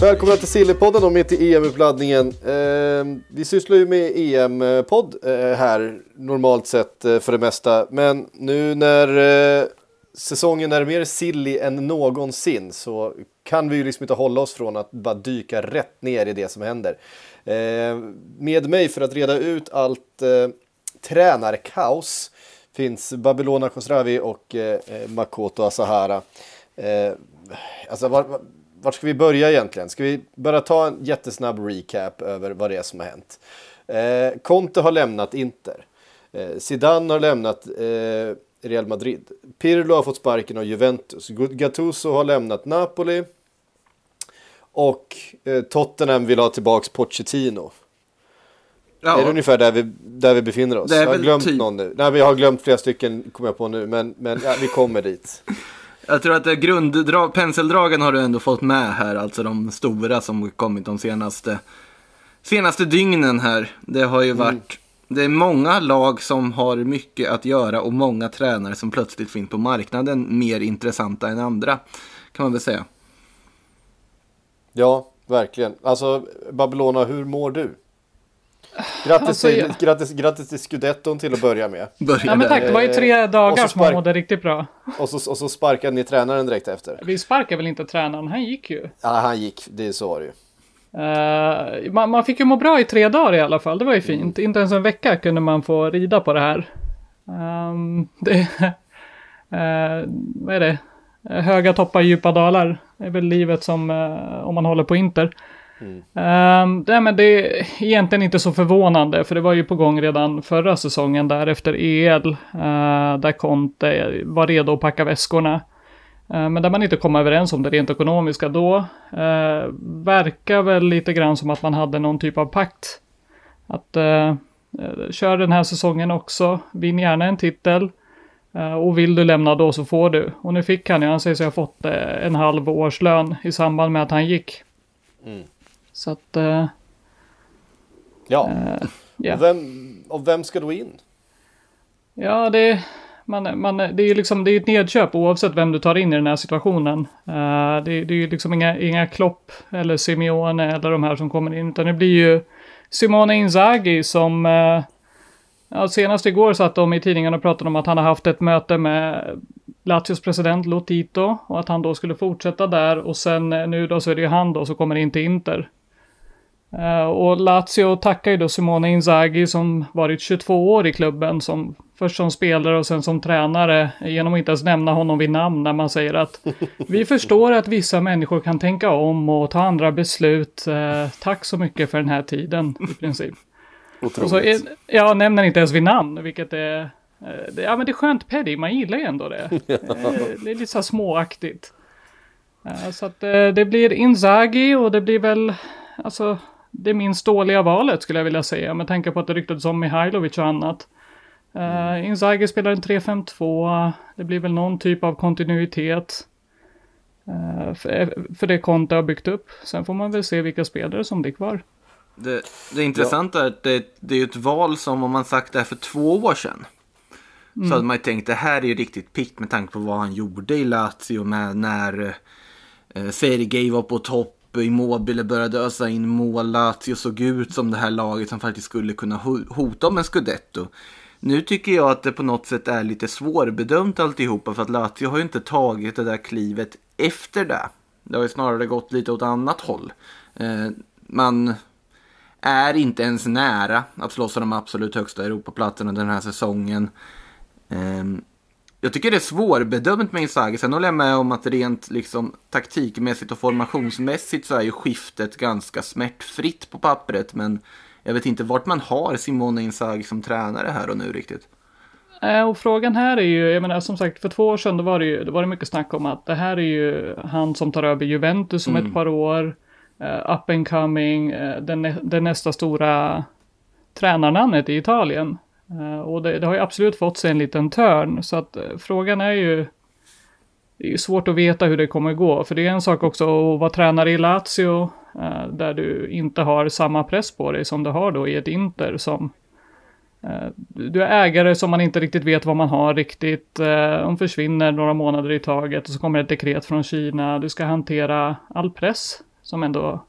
Välkomna till Sillypodden och mitt i EM-uppladdningen. Eh, vi sysslar ju med EM-podd eh, här normalt sett eh, för det mesta. Men nu när eh, säsongen är mer silly än någonsin så kan vi ju liksom inte hålla oss från att bara dyka rätt ner i det som händer. Eh, med mig för att reda ut allt eh, tränarkaos finns Babylona Khosravi och eh, eh Makoto Asahara. Eh, alltså var, var- vart ska vi börja egentligen? Ska vi bara ta en jättesnabb recap över vad det är som har hänt? Eh, Conte har lämnat Inter. Eh, Zidane har lämnat eh, Real Madrid. Pirlo har fått sparken av Juventus. Gattuso har lämnat Napoli. Och eh, Tottenham vill ha tillbaks Pochettino. Ja, Är det ungefär där vi, där vi befinner oss? Jag har glömt typ- någon nu. Nej, vi har glömt flera stycken, kommer jag på nu. Men, men ja, vi kommer dit. jag tror att grunddrag, penseldragen har du ändå fått med här, alltså de stora som kommit de senaste, senaste dygnen här. Det har ju varit, det är många lag som har mycket att göra och många tränare som plötsligt finns på marknaden mer intressanta än andra, kan man väl säga. Ja, verkligen. Alltså, Babylona, hur mår du? Grattis, Alltså, till, grattis, grattis till scudetton till att börja med. Börja Ja men tack, det var ju tre och dagar som man spark- mådde riktigt bra. Och så, och så sparkade ni tränaren direkt efter. Vi sparkar väl inte tränaren, han gick ju. Ja, han gick. Det är så var det ju. Eh, man, man fick ju må bra i tre dagar i alla fall, det var ju fint. Inte ens en vecka kunde man få rida på det här. Ehm, det, eh, vad är det? Eh, Höga toppar, djupa dalar. Det är väl livet som eh, om man håller på Inter. Um, nej, men det är egentligen inte så förvånande för det var ju på gång redan förra säsongen där efter EL. uh, ehm, där Conte var redo att packa väskorna. Uh, men där man inte kom överens om det rent ekonomiska då. Uh, verkar väl lite grann som att man hade någon typ av pakt. Att uh, uh, kör den här säsongen också, vinn gärna en titel. Eh, och vill du lämna då så får du. Och nu fick han ju, han säger sig ha fått eh, en halv årslön i samband med att han gick. Mm. Så att, eh, Ja. ja. Och, vem, och vem ska då in? Ja, det, man, man, det är ju liksom, det är ett nedköp oavsett vem du tar in i den här situationen. Eh, det, det är ju liksom inga, inga Klopp eller Simeone eller de här som kommer in, utan det blir ju Simone Inzaghi som eh, Ja, senast igår satt de i tidningen och pratade om att han har haft ett möte med Lazios president Lotito och att han då skulle fortsätta där och sen eh, nu då så är det ju han då som kommer in till Inter. Eh, och Lazio tackar ju då Simone Inzaghi som varit 22 år i klubben, som först som spelare och sen som tränare, genom att inte ens nämna honom vid namn när man säger att vi förstår att vissa människor kan tänka om och ta andra beslut. Eh, tack så mycket för den här tiden i princip. Otroligt. Och så jag nämner inte ens vid namn, vilket är... eh, ja men det är skönt Peddy, man gillar ju ändå det. Det är lite så här småaktigt. Så att det blir Inzaghi och det blir väl... Alltså, det minst dåliga valet skulle jag vilja säga. Med tanke på att det ryktades om Mihailovic och annat. Uh, Inzaghi spelar en 3-5-2. Det blir väl någon typ av kontinuitet. eh, för, för det Conte har byggt upp. Sen får man väl se vilka spelare som blir kvar. Det, det intressanta är att det, det är ett val som om man sagt det här för två år sedan. Så hade man ju tänkt det här är ju riktigt pikt med tanke på vad han gjorde i Lazio med när eh, Sergej var på topp. Immobile började ösa in mål. Lazio såg ut som det här laget som faktiskt skulle kunna hota om en scudetto. Nu tycker jag att det på något sätt är lite svårbedömt alltihopa för att Lazio har ju inte tagit det där klivet efter det. Det har ju snarare gått lite åt annat håll. Eh, man är inte ens nära att slåss om de absolut högsta Europaplatserna den här säsongen. Ehm, jag tycker det är svårbedömt med Inzaghi. Sen håller jag med om att rent liksom, taktikmässigt och formationsmässigt så är ju skiftet ganska smärtfritt på pappret. Men jag vet inte vart man har Simone Inzaghi som tränare här och nu riktigt. Eh, Och frågan här är ju, jag menar som sagt för två år sedan då var det ju, då var det mycket snack om att det här är ju han som tar över Juventus om ett par år. eh, up and coming, eh, den, den nästa stora tränarnamnet i Italien. Eh, och det, det har ju absolut fått sig en liten törn. Så att eh, frågan är ju... Det är ju svårt att veta hur det kommer gå. För det är en sak också att vara tränare i Lazio. Eh, där du inte har samma press på dig som du har då i ett Inter som... du är ägare som man inte riktigt vet vad man har riktigt. De försvinner några månader i taget och så kommer ett dekret från Kina. Du ska hantera all press som ändå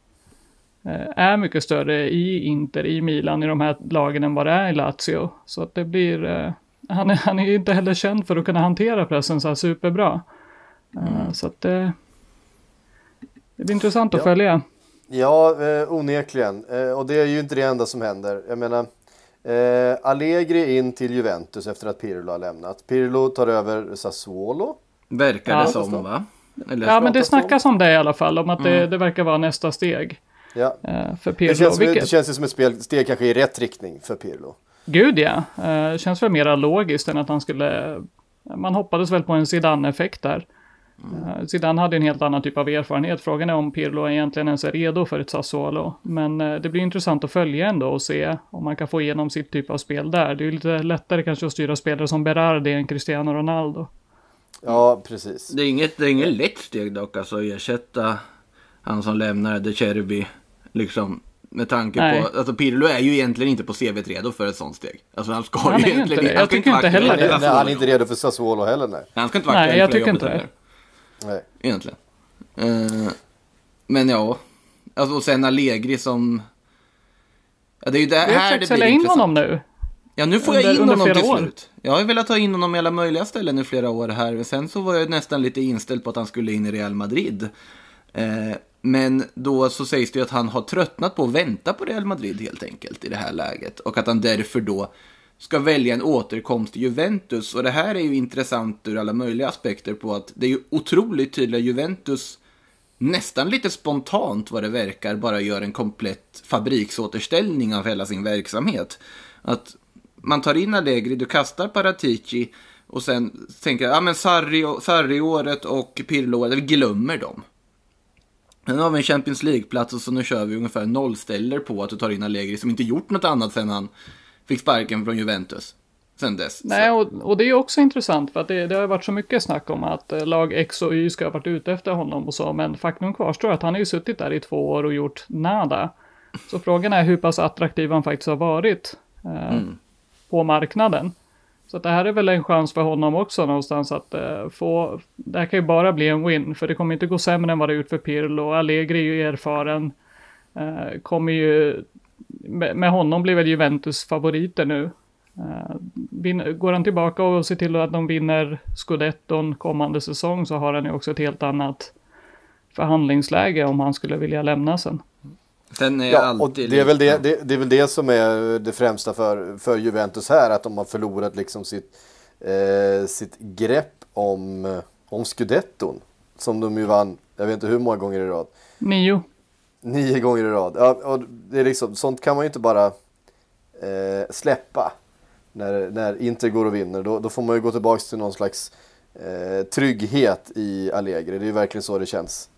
är mycket större i Inter, i Milan, i de här lagen än vad det är i Lazio. Så att det blir... Eh, han, är, han är ju inte heller känd för att kunna hantera pressen så här superbra. Eh, Så att det... Det blir intressant att Ja. följa. Ja, eh, onekligen. Eh, och det är ju inte det enda som händer. Jag menar, eh, Allegri in till Juventus efter att Pirlo har lämnat. Pirlo tar över Sassuolo. Verkar Ja. det som va? Eller? Ja, men det snackas om det i alla fall. Om att det, det verkar vara nästa steg Ja. eh, för Det Pirlo. känns, som, det Vilket, känns ju som ett spel, steg kanske i rätt riktning för Pirlo. Gud ja. Eh, känns väl mera logiskt än att han skulle... Man hoppades väl på en Zidane-effekt där. Eh, Zidane hade en helt annan typ av erfarenhet. Frågan är om Pirlo egentligen ens är redo för ett Sassuolo. Men det blir intressant att följa ändå och se om man kan få igenom sitt typ av spel där. Det är ju lite lättare kanske att styra spelare som Berardi än Cristiano Ronaldo. Ja, precis. Det är inget, det är inget lätt steg dock alltså att ersätta han som lämnar De Cherby. Liksom med tanke Nej. på, alltså Pirlo är ju egentligen inte på CVt redo för ett sånt steg. Alltså han ska Han ju egentligen inte han Jag ska inte aktuell heller för det. Nej, han är inte redo för Sassuolo heller, nej. Han ska inte vara Nej, aktuell jag för det tycker inte det. heller. nej. Egentligen. Eh, men ja. Alltså, och sen Allegri som... Ja, det är ju det här det sälja blir in intressant. honom nu. Ja, nu får jag under- in under honom till år. slut. Jag har ju velat ta in honom i alla möjliga ställen i flera år här. Men Sen så var jag nästan lite inställd på att han skulle in i Real Madrid. Eh, men då så sägs det ju att han har tröttnat på att vänta på Real Madrid helt enkelt i det här läget. Och att han därför då ska välja en återkomst till Juventus. Och det här är ju intressant ur alla möjliga aspekter på att det är ju otroligt tydligt Juventus nästan lite spontant vad det verkar bara gör en komplett fabriksåterställning av hela sin verksamhet. Att man tar in Allegri, du kastar Paratici och sen tänker jag, ja men Sarri- Sarri-året och Pirlo-året, vi glömmer dem. Sen har vi en Champions League-plats och så nu kör vi ungefär nollställer på att du tar in Allegri som inte gjort något annat sen han fick sparken från Juventus. Sen dess. Nej, och, och det är också intressant för att det, det har varit så mycket snack om att eh, lag X och Y ska ha varit ute efter honom och så, men faktum kvarstår att han har ju suttit där i två år och gjort nada. Så frågan är hur pass attraktiv han faktiskt har varit eh, på marknaden. Så att det här är väl en chans för honom också någonstans att eh, få, det här kan ju bara bli en win, för det kommer inte gå sämre än vad det gjort för Pirlo. Allegri är ju erfaren, eh, kommer ju, med, med honom blir väl Juventus favoriter nu. Eh, vin- Går han tillbaka och ser till att de vinner scudetton kommande säsong så har han ju också ett helt annat förhandlingsläge om han skulle vilja lämna sen. Sen är Ja, alltid och det är, väl det, det, det är väl det som är det främsta för, för Juventus här, att de har förlorat liksom sitt, eh, sitt grepp om, eh, om scudetton. Som de ju vann, jag vet inte hur många gånger i rad. Nio. Nio gånger i rad. Ja, och det är liksom, sånt kan man ju inte bara eh, släppa. När, när Inter går och vinner, då, då får man ju gå tillbaka till någon slags eh, trygghet i Allegri. Det är ju verkligen så det känns.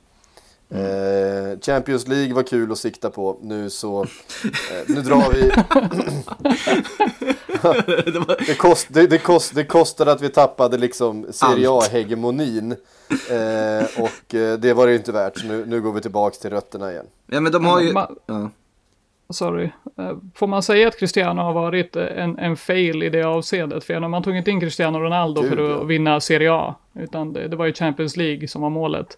Eh, Champions League var kul att sikta på. Nu så, eh, nu drar vi. det, kost, det, det, kost, det kostade att vi tappade liksom Serie A-hegemonin. Eh, och eh, det var det ju inte värt. Så nu, nu går vi tillbaka till rötterna igen. Ja men de har ju... Ja. Sorry. Får man säga att Cristiano har varit en, en fail i det avseendet? För man tog inte in Cristiano Ronaldo Gud, för att ja. vinna Serie A. Utan det, det var ju Champions League som var målet.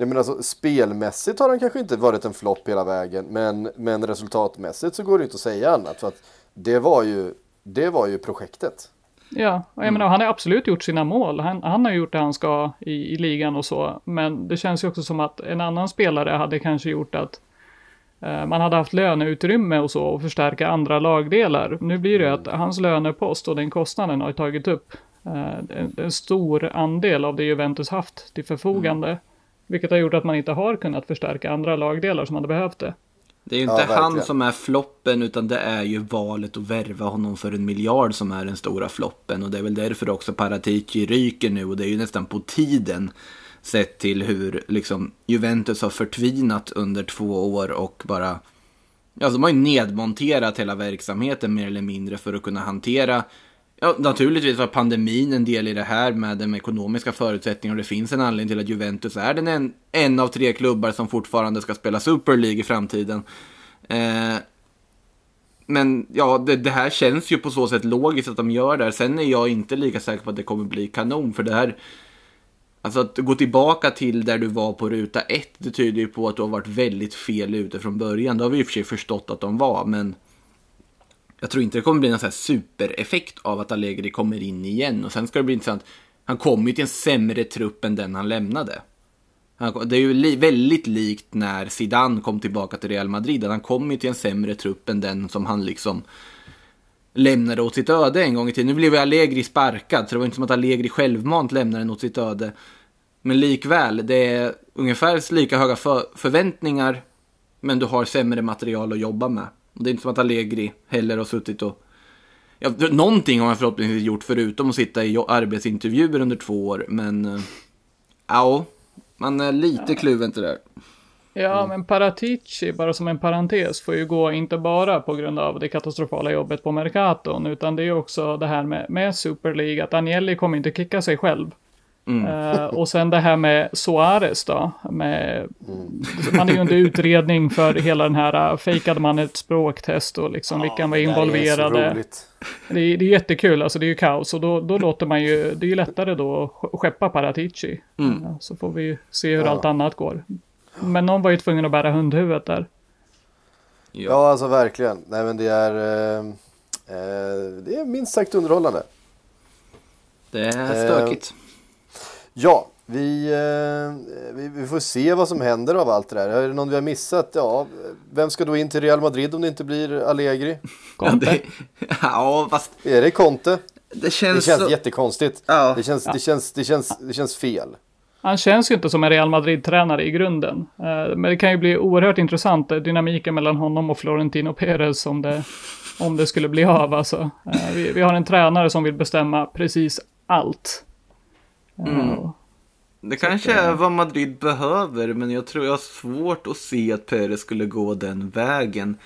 Nej men alltså spelmässigt har han kanske inte varit en flopp hela vägen. Men, men resultatmässigt så går det inte att säga annat. För att det var ju, det var ju projektet. Ja, och jag menar, han har absolut gjort sina mål. Han, han har gjort det han ska i, i ligan och så. Men det känns ju också som att en annan spelare hade kanske gjort att eh, man hade haft löneutrymme och så och förstärka andra lagdelar. Nu blir det att hans lönepost och den kostnaden har tagit upp eh, en, en stor andel av det Juventus haft till förfogande. Vilket har gjort att man inte har kunnat förstärka andra lagdelar som hade behövt det. Det är ju Ja, inte han verkligen. som är floppen utan det är ju valet att värva honom för en miljard som är den stora floppen. Och det är väl därför också Paratici ryker nu och det är ju nästan på tiden. Sett till hur liksom, Juventus har förtvinat under två år och bara... Alltså de har ju nedmonterat hela verksamheten mer eller mindre för att kunna hantera Ja, naturligtvis var pandemin en del i det här med de ekonomiska förutsättningarna. Det finns en anledning till att Juventus är den en, en av tre klubbar som fortfarande ska spela Super League i framtiden. Eh, men ja, det, det, här känns ju på så sätt logiskt att de gör det. här. Sen är jag inte lika säker på att det kommer bli kanon. För det här, alltså att gå tillbaka till där du var på ruta ett, det tyder ju på att du har varit väldigt fel ute från början. Det har vi i och för sig förstått att de var, men jag tror inte det kommer bli någon så här supereffekt av att Allegri kommer in igen. Och sen ska det bli intressant. Han kommer ju till en sämre trupp än den han lämnade. Det är ju li väldigt likt när Zidane kom tillbaka till Real Madrid. Han kom ju till en sämre trupp än den som han liksom lämnade åt sitt öde en gång i tiden. Nu blev ju Allegri sparkad, så det var inte som att Allegri självmant lämnade den åt sitt öde. Men likväl, det är ungefär lika höga för förväntningar, men du har sämre material att jobba med. Det är inte som att Allegri heller har suttit och... Ja, någonting har han förhoppningsvis gjort förutom att sitta i arbetsintervjuer under två år, men... Eh, ja, man är lite kluven till det där. Ja, mm. men Paratici, bara som en parentes, får ju gå inte bara på grund av det katastrofala jobbet på Mercaton, utan det är också det här med, med Super League, att Agnelli kommer inte kicka sig själv. Mm. Uh, och sen det här med Suarez då. Med, mm. Man är ju under utredning för hela den här, uh, fejkade man ett språktest och liksom ja, vilka var involverade. Är det, är, det är jättekul, alltså det är ju kaos och då, då låter man ju, det är ju lättare då att skeppa Paratici. Mm. Uh, så får vi se hur ja. allt annat går. Men någon var ju tvungen att bära hundhuvudet där. Ja, ja alltså verkligen. Nej men det är, eh, det är minst sagt underhållande. Det är stökigt. Ja, vi, eh, vi, vi, får se vad som händer av allt det där. Är det någon vi har missat? Ja, vem ska då in till Real Madrid om det inte blir Allegri? Conte? Ja, fast... Är det Conte? Det känns, det känns så... jättekonstigt. Ja. Det, känns, det, känns, det, känns, det känns fel. Han känns ju inte som en Real Madrid-tränare i grunden. Eh, men det kan ju bli oerhört intressant, eh, dynamiken mellan honom och Florentino Perez om det, om det skulle bli av. Alltså. Vi, vi har en tränare som vill bestämma precis allt. Mm. Det kanske är vad Madrid behöver, men jag tror jag har svårt att se att Perez skulle gå den vägen.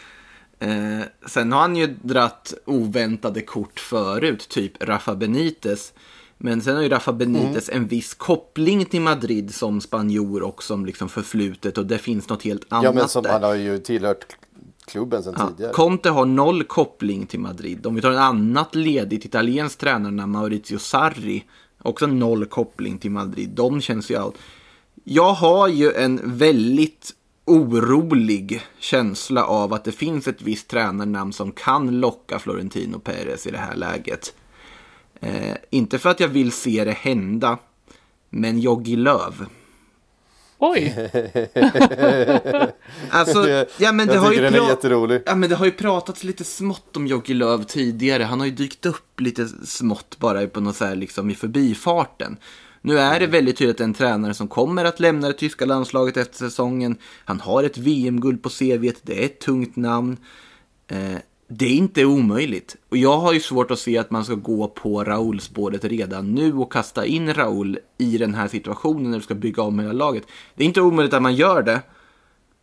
Eh, sen har han ju dratt oväntade kort förut, typ Rafa Benitez. Men sen har ju Rafa Benitez mm. en viss koppling till Madrid som spanjor och som liksom förflutet och det finns något helt annat Ja men som där. han har ju tillhört klubben sen ja, tidigare. Conte har noll koppling till Madrid. Om vi tar en annat ledigt italienskt tränare, Maurizio Sarri, Också noll koppling till Madrid. De känns ju out. Jag har ju en väldigt orolig känsla av att det finns ett visst tränarnamn som kan locka Florentino Perez i det här läget. Eh, inte för att jag vill se det hända, men Jogi Löv. Oj! alltså, ja, men det jag har ju den är jätterolig. Ja, men det har ju pratats lite smått om Joggi Löv tidigare. Han har ju dykt upp lite smått bara på något så här, liksom i förbifarten. Nu är det väldigt tydligt en tränare som kommer att lämna det tyska landslaget efter säsongen. Han har ett VM-guld på CV, det är ett tungt namn. Eh, det är inte omöjligt. Och jag har ju svårt att se att man ska gå på Raul-spåret redan nu och kasta in Raul i den här situationen när du ska bygga om hela laget. Det är inte omöjligt att man gör det.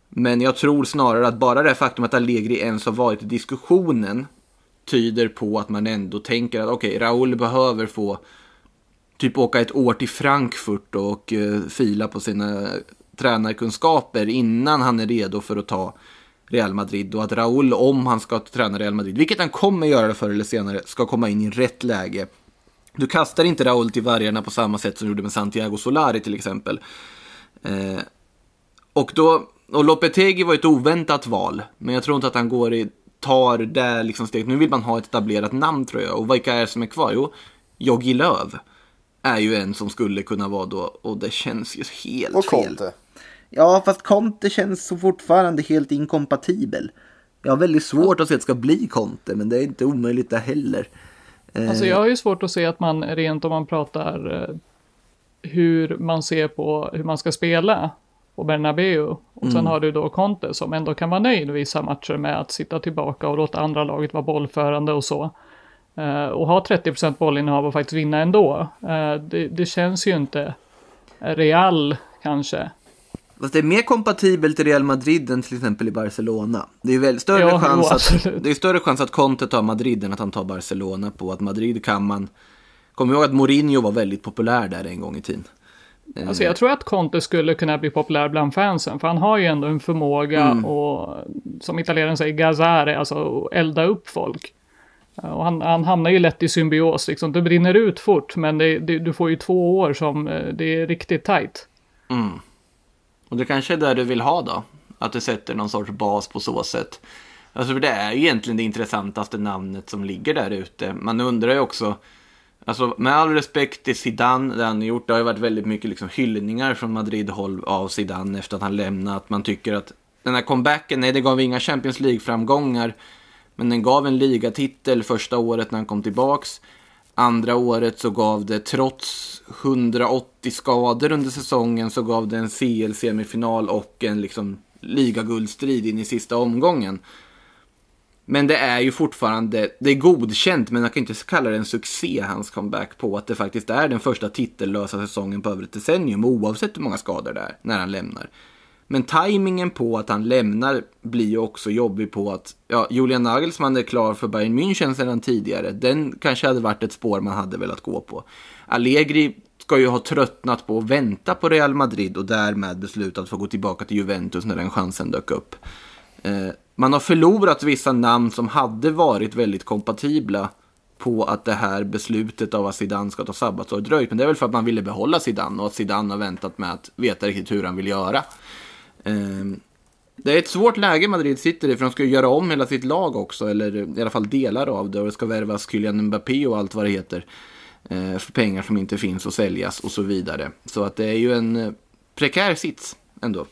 Men jag tror snarare att bara det faktum att Allegri ens har varit i diskussionen tyder på att man ändå tänker att okej, okay, Raul behöver få typ åka ett år till Frankfurt och uh, fila på sina tränarkunskaper innan han är redo för att ta Real Madrid och att Raúl, om han ska träna Real Madrid, vilket han kommer göra förr eller senare, ska komma in i rätt läge. Du kastar inte Raúl till vargarna på samma sätt som du gjorde med Santiago Solari till exempel. Eh, och då, och Lopetegi var ett oväntat val, men jag tror inte att han går i, tar det liksom steget. Nu vill man ha ett etablerat namn tror jag, och vilka är det som är kvar? Jo, Jogi Löv är ju en som skulle kunna vara då, och det känns ju helt och fel. Conte. Ja, fast Conte känns så fortfarande helt inkompatibel. Jag har väldigt svårt att se att det ska bli Conte, men det är inte omöjligt det heller. Alltså jag har ju svårt att se att man rent om man pratar eh, hur man ser på hur man ska spela på Bernabeu. Och sen mm. har du då Conte som ändå kan vara nöjd vissa matcher med att sitta tillbaka och låta andra laget vara bollförande och så. Uh, och ha 30% bollinnehav och faktiskt vinna ändå. Det, det, känns ju inte Real kanske. Fast det är mer kompatibelt i Real Madrid än till exempel i Barcelona. Det är väl större, Ja, chans, jo, att, det är större chans att Conte tar Madrid än att han tar Barcelona på att Madrid kan man... Kom ihåg att Mourinho var väldigt populär där en gång i tiden. Eh, Alltså jag tror att Conte skulle kunna bli populär bland fansen. För han har ju ändå en förmåga Mm. och som italienaren säger, gazare, alltså att elda upp folk. Och han, han hamnar ju lätt i symbios, liksom. Det brinner ut fort, men det, det, du får ju två år som eh, det är riktigt tajt. Mm. Och det kanske är där du vill ha då? Att du sätter någon sorts bas på så sätt. Alltså för det är ju egentligen det intressantaste namnet som ligger där ute. Man undrar ju också, alltså med all respekt till Zidane, det han har gjort, det har ju varit väldigt mycket liksom hyllningar från Madrid-håll av Zidane efter att han lämnat. Man tycker att den här comebacken, nej det gav inga Champions League-framgångar. Men den gav en ligatitel första året när han kom tillbaks. Andra året så gav det, trots 180 skador under säsongen, så gav det en CL-semifinal och en liksom ligaguldstrid in i sista omgången. Men det är ju fortfarande, det är godkänt, men man kan inte kalla det en succé, hans comeback, på att det faktiskt är den första titellösa säsongen på över ett decennium, oavsett hur många skador det är, när han lämnar. Men tajmingen på att han lämnar blir ju också jobbig på att ja, Julian Nagelsmann är klar för Bayern München sedan tidigare. Den kanske hade varit ett spår man hade velat gå på. Allegri ska ju ha tröttnat på att vänta på Real Madrid och därmed beslutat få gå tillbaka till Juventus när den chansen dök upp. Eh, man har förlorat vissa namn som hade varit väldigt kompatibla på att det här beslutet av att Zidane ska ta sabbatsår dröjt. Men det är väl för att man ville behålla Zidane och att Zidane har väntat med att veta riktigt hur han vill göra. Ehm, Det är ett svårt läge Madrid sitter i för de ska ju göra om hela sitt lag också, eller i alla fall delar av det. Och det ska värvas Kylian Mbappé och allt vad det heter. eh, För pengar som inte finns att säljas och så vidare. Så att det är ju en eh, prekär sits ändå.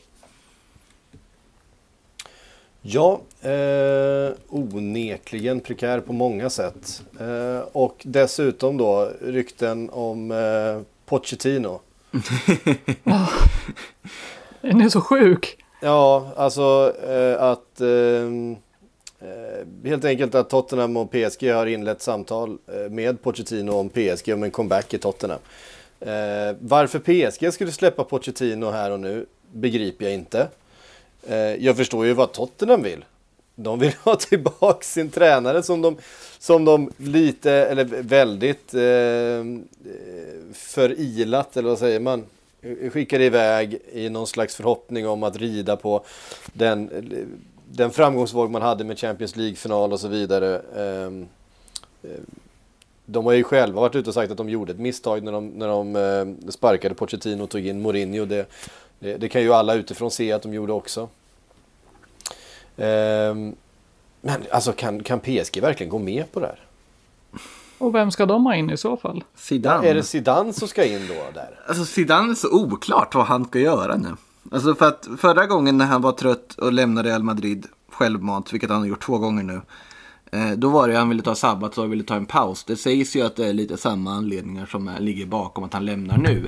Ja, eh, onekligen prekär på många sätt. Eh, och dessutom då rykten om eh, Pochettino. Den är så sjuk. Ja, alltså eh, att eh, eh helt enkelt att Tottenham och PSG har inlett samtal eh, med Pochettino om PSG om en comeback i Tottenham. Eh, varför PSG skulle släppa Pochettino här och nu begriper jag inte. Eh, jag förstår ju vad Tottenham vill. De vill ha tillbaka sin tränare som de, som de lite, eller väldigt eh, eh förilat, eller vad säger man? Eh, Skickade iväg i någon slags förhoppning om att rida på den, den framgångsvåg man hade med Champions League-final och så vidare. Ehm, eh, de har ju själva varit ute och sagt att de gjorde ett misstag när de, när de eh, sparkade Pochettino och tog in Mourinho. Det, det, det kan ju alla utifrån se att de gjorde också. Ehm, men alltså kan, kan PSG verkligen gå med på det här? Och vem ska de ha in i så fall? Zidane. Är det Zidane som ska in då där? Alltså Zidane är så oklart vad han ska göra nu. Alltså för att förra gången när han var trött och lämnade Real Madrid självmant, vilket han har gjort två gånger nu. eh, Då var det att han ville ta sabbatsår och ville ta en paus. Det sägs ju att det är lite samma anledningar som ligger bakom att han lämnar nu.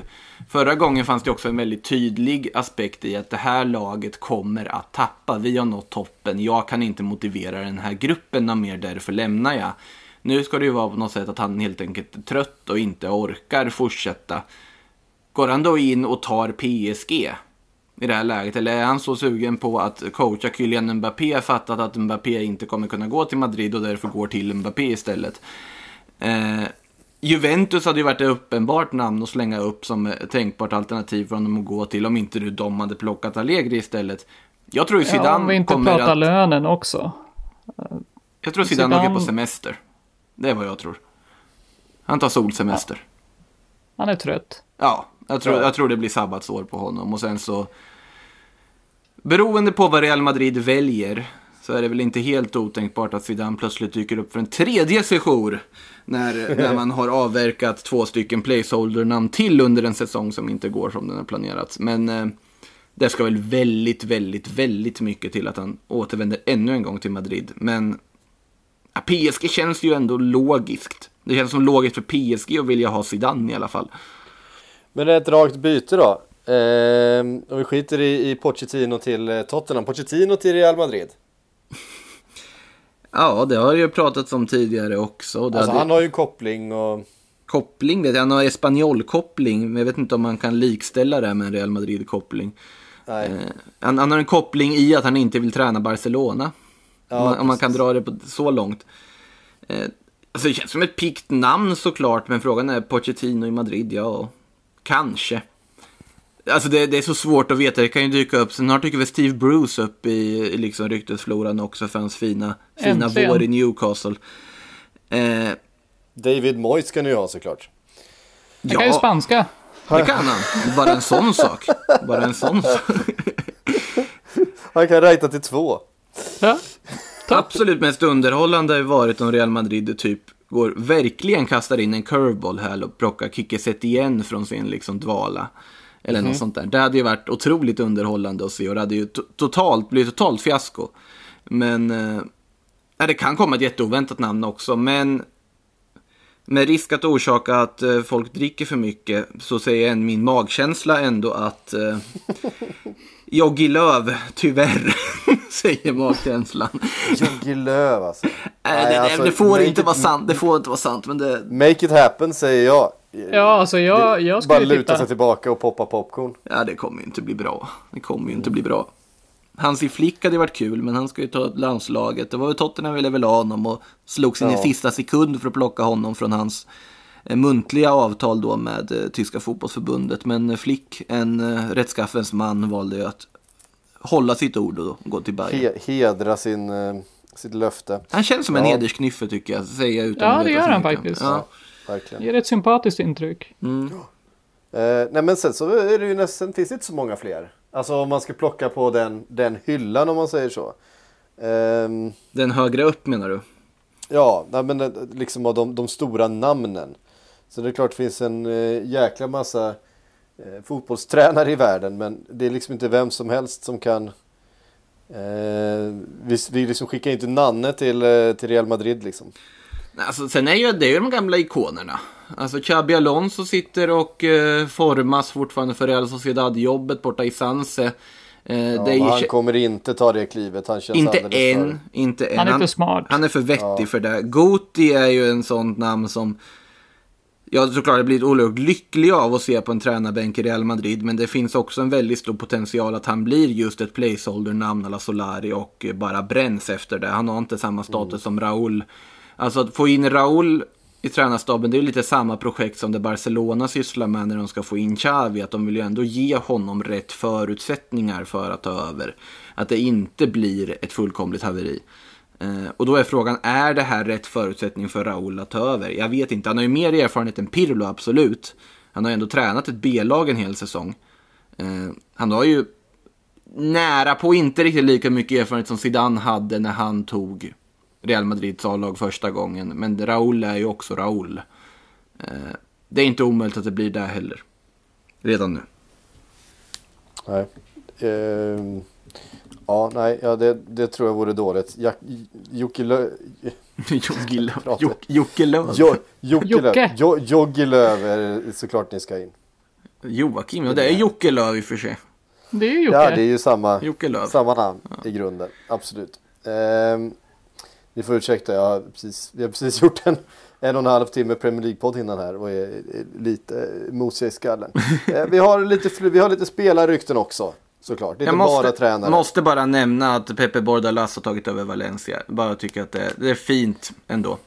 Förra gången fanns det också en väldigt tydlig aspekt i att det här laget kommer att tappa. Vi har nått toppen. Jag kan inte motivera den här gruppen mer, därför lämnar jag. Nu ska det ju vara på något sätt att han helt enkelt är trött och inte orkar fortsätta. Går han då in och tar PSG i det här läget? Eller är han så sugen på att coacha Kylian Mbappé fattat att Mbappé inte kommer kunna gå till Madrid och därför går till Mbappé istället? Eh, Juventus hade ju varit ett uppenbart namn att slänga upp som tänkbart alternativ för honom att gå till om inte de hade plockat Allegri istället. Jag tror ju Zidane Ja, om vi inte kommer pratar att... lönen också. Jag tror Zidane åker Zidane- på semester. Det är vad jag tror. Han tar solsemester. Han är trött. Ja, jag tror, Ja. jag tror det blir sabbatsår på honom. Och sen så... Beroende på vad Real Madrid väljer så är det väl inte helt otänkbart att Zidane plötsligt dyker upp för en tredje sejour. När, när man har avverkat två stycken placeholder-namn till under en säsong som inte går som den har planerats. Men eh, det ska väl väldigt, väldigt, väldigt mycket till att han återvänder ännu en gång till Madrid. Men ja, PSG känns ju ändå logiskt. Det känns som logiskt för PSG att vilja ha Zidane i alla fall. Men det är ett rakt byte då. Ehm, om vi skiter i, i Pochettino till eh, Tottenham. Pochettino till Real Madrid. Ja, det har ju pratats om tidigare också. Alltså hade... han har ju koppling och... koppling. vet jag. Han har Espanyol-koppling, men jag vet inte om man kan likställa det med en Real Madrid-koppling. Nej. Eh, han, han har en koppling i att han inte vill träna Barcelona. Ja, om, man, om man kan dra det på, så långt. Eh, alltså det känns som ett pikt namn såklart, men frågan är Pochettino i Madrid, ja, kanske. Alltså det, det är så svårt att veta, det kan ju dyka upp. Snart dyker väl Steve Bruce upp i, i liksom ryktesfloran också för hans fina, fina Äntligen. vår i Newcastle. Eh, David Moyes ska ni ju ha såklart. Han kan ju spanska. det kan han. Bara en sån sak. Bara en sån sak. Han kan räkna till två. Ja. Absolut mest underhållande har ju varit om Real Madrid typ går, verkligen kastar in en curveball här och plockar Kike igen från sin liksom dvala. Eller Mhm. något sånt där. Det hade ju varit otroligt underhållande att se och det hade ju to- totalt, blivit totalt fiasko. Men eh, det kan komma ett jätteoväntat namn också. Men med risk att orsaka att eh, folk dricker för mycket så säger en min magkänsla ändå att eh, Joggi Löv, tyvärr, säger magkänslan. Jogge Löw alltså. Nej, Nej, det, alltså, det får inte it- vara sant, det får inte vara sant, men det... Make it happen säger jag. Ja, alltså jag, jag Bara skulle luta titta. sig tillbaka och poppa popcorn. Ja, det kommer ju inte bli bra. Det kommer ju inte bli bra. Hansi Flick hade varit kul, men han ska ju ta landslaget. Det var väl Tottenham ville väl ha honom och slog sin Ja. i sista sekund för att plocka honom från hans eh, muntliga avtal då med eh, tyska fotbollsförbundet. Men eh, Flick, en rättskaffens man, valde ju att hålla sitt ord och gå till Bayern. He hedra sin, eh, sitt löfte. Han känns som en Ja. hedersknyffe tycker jag, säger jag utan Ja, det gör han faktiskt. Ja. Verkligen. Ger ett sympatiskt intryck. Eh, nej men sen så är det ju nästan, finns det inte så många fler. Alltså om man ska plocka på den, den hyllan om man säger så. Ehm, Den högre upp menar du? ja, nej, men det- liksom av de, de stora namnen. Så det är klart det finns en eh, jäkla massa eh, fotbollstränare i världen. Men det är liksom inte vem som helst som kan... Eh, vi, vi liksom skickar inte Nanne till, eh, till Real Madrid liksom. Alltså, sen är ju det är ju de gamla ikonerna. Alltså Xabi Alonso sitter och eh, formas fortfarande för Real Sociedad-jobbet borta i Sanse. Eh, Ja, ju han kommer inte ta det klivet. Han känns inte än, inte än. Han är för smart. Han är för vettig för det. Goti är ju en sån namn som jag såklart har blivit oerhört lycklig av att se på en tränarbänk i Real Madrid. Men det finns också en väldigt stor potential att han blir just ett placeholder-namn alla Solari och bara bränns efter det. Han har inte samma status som Raúl. Alltså att få in Raúl i tränarstaben, det är lite samma projekt som det Barcelona sysslar med när de ska få in Xavi. Att de vill ju ändå ge honom rätt förutsättningar för att ta över. Att det inte blir ett fullkomligt haveri. Eh, och då är frågan, är det här rätt förutsättning för Raúl att ta över? Jag vet inte, han har ju mer erfarenhet än Pirlo, absolut. Han har ju ändå tränat ett B-lag en hel säsong. Eh, han har ju nära på inte riktigt lika mycket erfarenhet som Zidane hade när han tog Real Madrids A-lag första gången. Men Raúl är ju också Raúl. Eh, det är inte omöjligt att det blir där heller. Redan nu. Nej. Ehm, ja, nej, ja, det, det tror jag vore dåligt. Jack, Jocke Lö... Jocke. Jock- Jocke. Jo, Jocke Jocke. Löv. Löv är såklart ni ska in. Joakim, ja det är Jocke Löw i och för sig. Det är ju Jocke. Ja, det är ju samma, samma namn i grunden. Absolut. Ehm, ni får ursäkta, jag har precis, vi har precis gjort en en och en halv timme Premier League-podd innan här och är, lite mosiga i skallen. Eh, vi, har lite, vi har lite spelarrykten också, såklart. Det är Jag inte bara måste, tränare. måste bara nämna att Pepe Bordalas har tagit över Valencia. Bara tycker att det, det är fint ändå.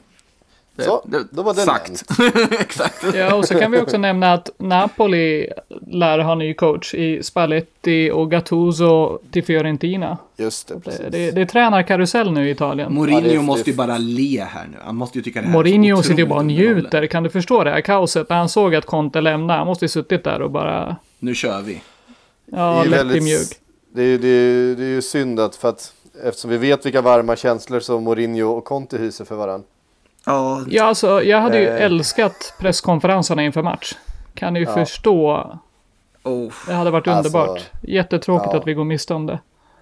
Det, Så, det, då var det sagt. Exakt. Ja, och så kan vi också nämna att Napoli lär ha ny coach i Spalletti och Gattuso till Fiorentina. Just det, precis. Det, det, det är tränarkarusell nu i Italien. Mourinho Ja, måste ju bara le här nu. Han måste ju tycka det här är Mourinho sitter ju bara och njuter. Kan du förstå det här kaoset? När han såg att Conte lämnade. Han måste ju suttit där och bara... Nu kör vi. Ja, lätt i mjugg. Det är, ju- det, är, det är ju synd att för att eftersom vi vet vilka varma känslor som Mourinho och Conte hyser för varandra. Ja, Ja, alltså jag hade ju Eh. älskat presskonferenserna inför match. Kan ni ju Ja. förstå. oh. Det hade varit Alltså, underbart. Jättetråkigt ja. att vi går miste om det.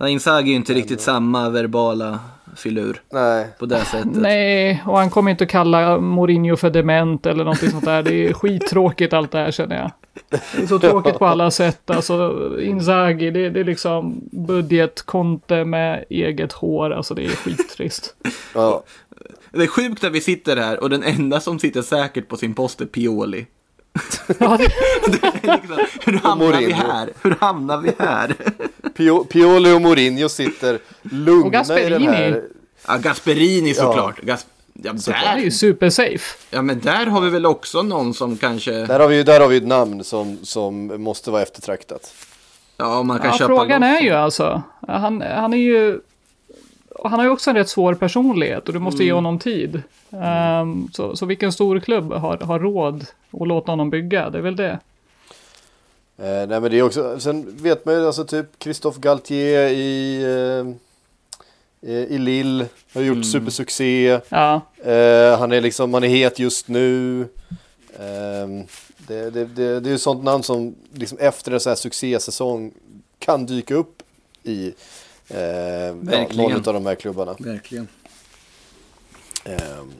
Inzaghi är ju inte riktigt samma verbala filur Nej, på det sättet. Nej, och han kommer inte att kalla Mourinho för dement eller någonting sånt där. Det är skittråkigt allt det här känner jag. Det är så tråkigt på alla sätt. Alltså Inzaghi, det, det är liksom budget, Conte med eget hår. Alltså det är skittrist. ja. Det är sjukt att vi sitter här och den enda som sitter säkert på sin post är Pioli. Ja, det, Det är liksom, hur hamnar vi här? Hur hamnar vi här? Pio, Pioli och Mourinho sitter Och lugna i Gasperini. den här. Ja, Gasperini såklart. Gas... Ja, det är ju där... supersafe. ja, men där har vi väl också någon som kanske... Där har vi ju där har vi ett namn som, som måste vara eftertraktat. Ja, man kan Ja, köpa frågan är ju alltså, han, han är ju, han har ju också en rätt svår personlighet och du måste ge Mm. honom tid. Ehm, så, så vilken stor klubb har, har råd att låta honom bygga? Det är väl det. Eh, nej men det är också, sen vet man ju alltså typ Christophe Galtier i, eh, i Lille har gjort supersuccé. Ja, Eh, han är liksom, han är het just nu. Ehm, det, det, det, det är ju sånt namn som liksom efter en sån här succésäsong kan dyka upp i eh, ja, någon av de här klubbarna. Verkligen. Ehm,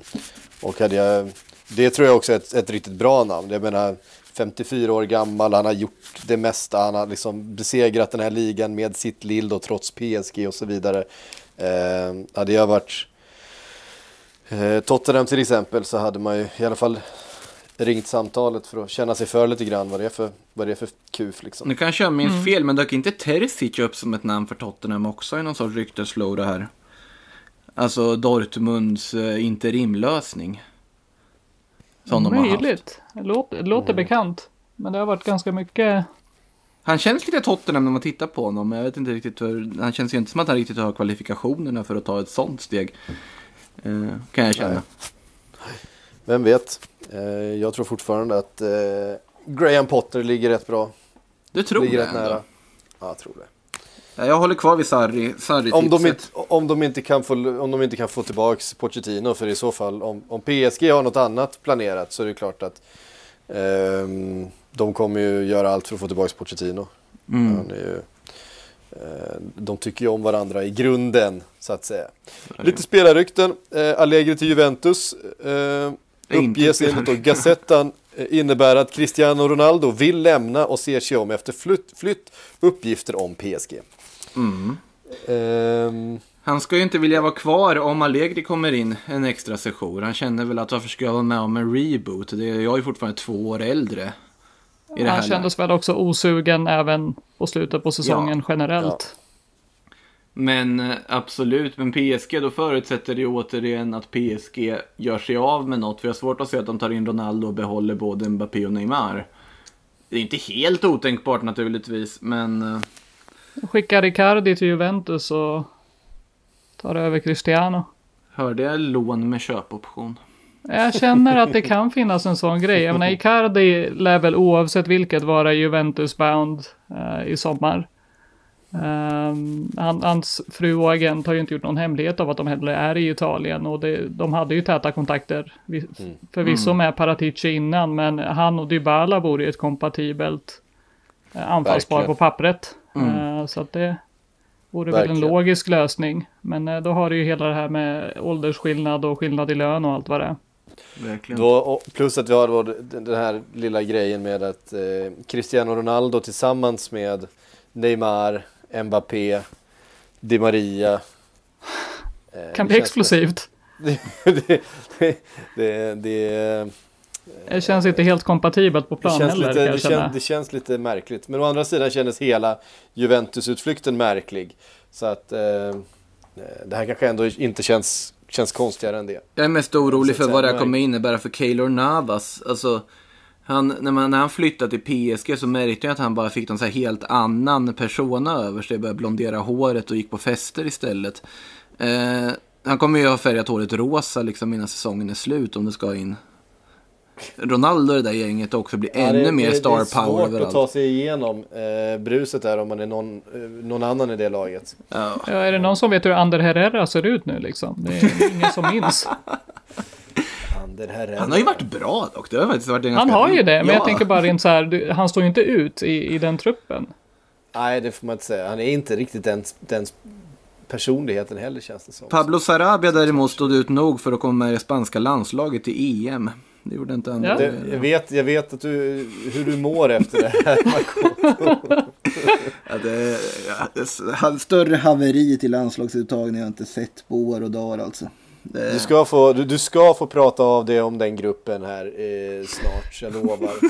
och hade jag, det tror jag också är ett, ett riktigt bra namn. Jag menar 54 år gammal, han har gjort det mesta. Han har liksom besegrat den här ligan med sitt lill då, trots PSG och så vidare. Ehm, hade jag varit eh, Tottenham till exempel så hade man ju i alla fall ringt samtalet för att känna sig för lite grann vad det är för, vad det är för kuf liksom. Nu kanske jag minns fel, men dök inte Terzic upp som ett namn för Tottenham också i någon sorts ryktesflora här? Alltså Dortmunds eh, interimlösning. Som de har haft. möjligt. Det låter, låter bekant. Men det har varit ganska mycket. Han känns lite Tottenham när man tittar på honom. men Jag vet inte riktigt hur, han känns ju inte som att han riktigt har kvalifikationerna för att ta ett sånt steg. Eh, kan jag känna. Nej. Vem vet? Eh, jag tror fortfarande att eh, Graham Potter ligger rätt bra. Du tror ligger det rätt ändå? nära. Ja, jag tror det. Ja, Jag håller kvar vid Sarri. Sarri Om de, inte, om, de inte kan få, om de inte kan få tillbaks Pochettino, för i så fall om, om PSG har något annat planerat så är det klart att ehm, de kommer ju göra allt för att få tillbaks Pochettino. Mm. Ju, eh, de tycker ju om varandra i grunden, så att säga. Lite spelarrykten. Eh, Allegri till Juventus. Eh, uppges enligt. Gazettan innebär att Cristiano Ronaldo vill lämna och ser sig om efter flytt, flytt uppgifter om PSG. Mm. Ehm, Han ska ju inte vilja vara kvar om Allegri kommer in en extra session. Han känner väl att varför ska jag vara med om en reboot? Det är, jag är fortfarande två år äldre. I det Han här kändes väl också osugen även på slutet på säsongen generellt. Men eh, absolut, men PSG då förutsätter det återigen att PSG gör sig av med något. För jag har svårt att se att de tar in Ronaldo och behåller både Mbappé och Neymar. Det är inte helt otänkbart naturligtvis, men eh, Skickar Icardi till Juventus och tar över Cristiano. hörde jag lån med köpoption? Jag känner att det kan finnas en sån grej. Jag menar, Icardi lär väl oavsett vilket vara Juventus-bound eh, i sommar. Ehm, han, hans fru och agent har ju inte gjort någon hemlighet av att de heller är i Italien och det, de hade ju täta kontakter. Vi, Förvisso med Paratici innan, men han och Dybala vore ju ett kompatibelt eh, anfallspar Verkligen. på pappret. Eh, så att det vore väl en Verkligen. logisk lösning. Men eh, då har du ju hela det här med åldersskillnad och skillnad i lön och allt vad det är. Verkligen. Då, och plus att vi har då den här lilla grejen med att eh, Cristiano Ronaldo tillsammans med Neymar, Mbappé, Di Maria. eh, Kan det bli explosivt. det, det, det, det, Det känns inte helt kompatibelt på det, plan känns heller lite, kan det, känna. känns, det känns lite märkligt. Men å andra sidan kändes hela Juventus-utflykten märklig. Så att eh, det här kanske ändå inte känns, känns konstigare än det. Jag är mest orolig för vad det här kommer innebära för Keylor Navas. Alltså, han, när, man, när han flyttade till PSG så märkte jag att han bara fick så här helt annan persona över sig. Började blondera håret och gick på fester istället. Eh, han kommer ju ha färgat håret rosa liksom innan säsongen är slut om det ska in. Ronaldo och det där gänget också blir ännu det, mer det, star Det är power svårt att överallt. ta sig igenom eh, bruset där om man är någon, eh, någon annan i det laget. Ja. Ja, är det någon som vet hur Ander Herrera ser ut nu liksom? Det är ingen som minns. Ander Herrera. Han har ju varit bra dock. Det har faktiskt varit en Han har ju det, men ja. jag tänker bara rent så här, du- han står ju inte ut i, i den truppen. Nej, det får man inte säga. Han är inte riktigt den, den personligheten heller känns det som. Pablo Sarabia däremot stod ut nog för att komma med i det spanska landslaget i EM. Det gjorde inte han. Ja. Det, jag, vet, jag vet att du, hur du mår efter det här. Ja, det, ja, större haveri till landslagsuttagning har jag inte sett på år och dagar alltså. Det- Du ska, få, du, du ska få prata av det om den gruppen här eh, snart, jag lovar.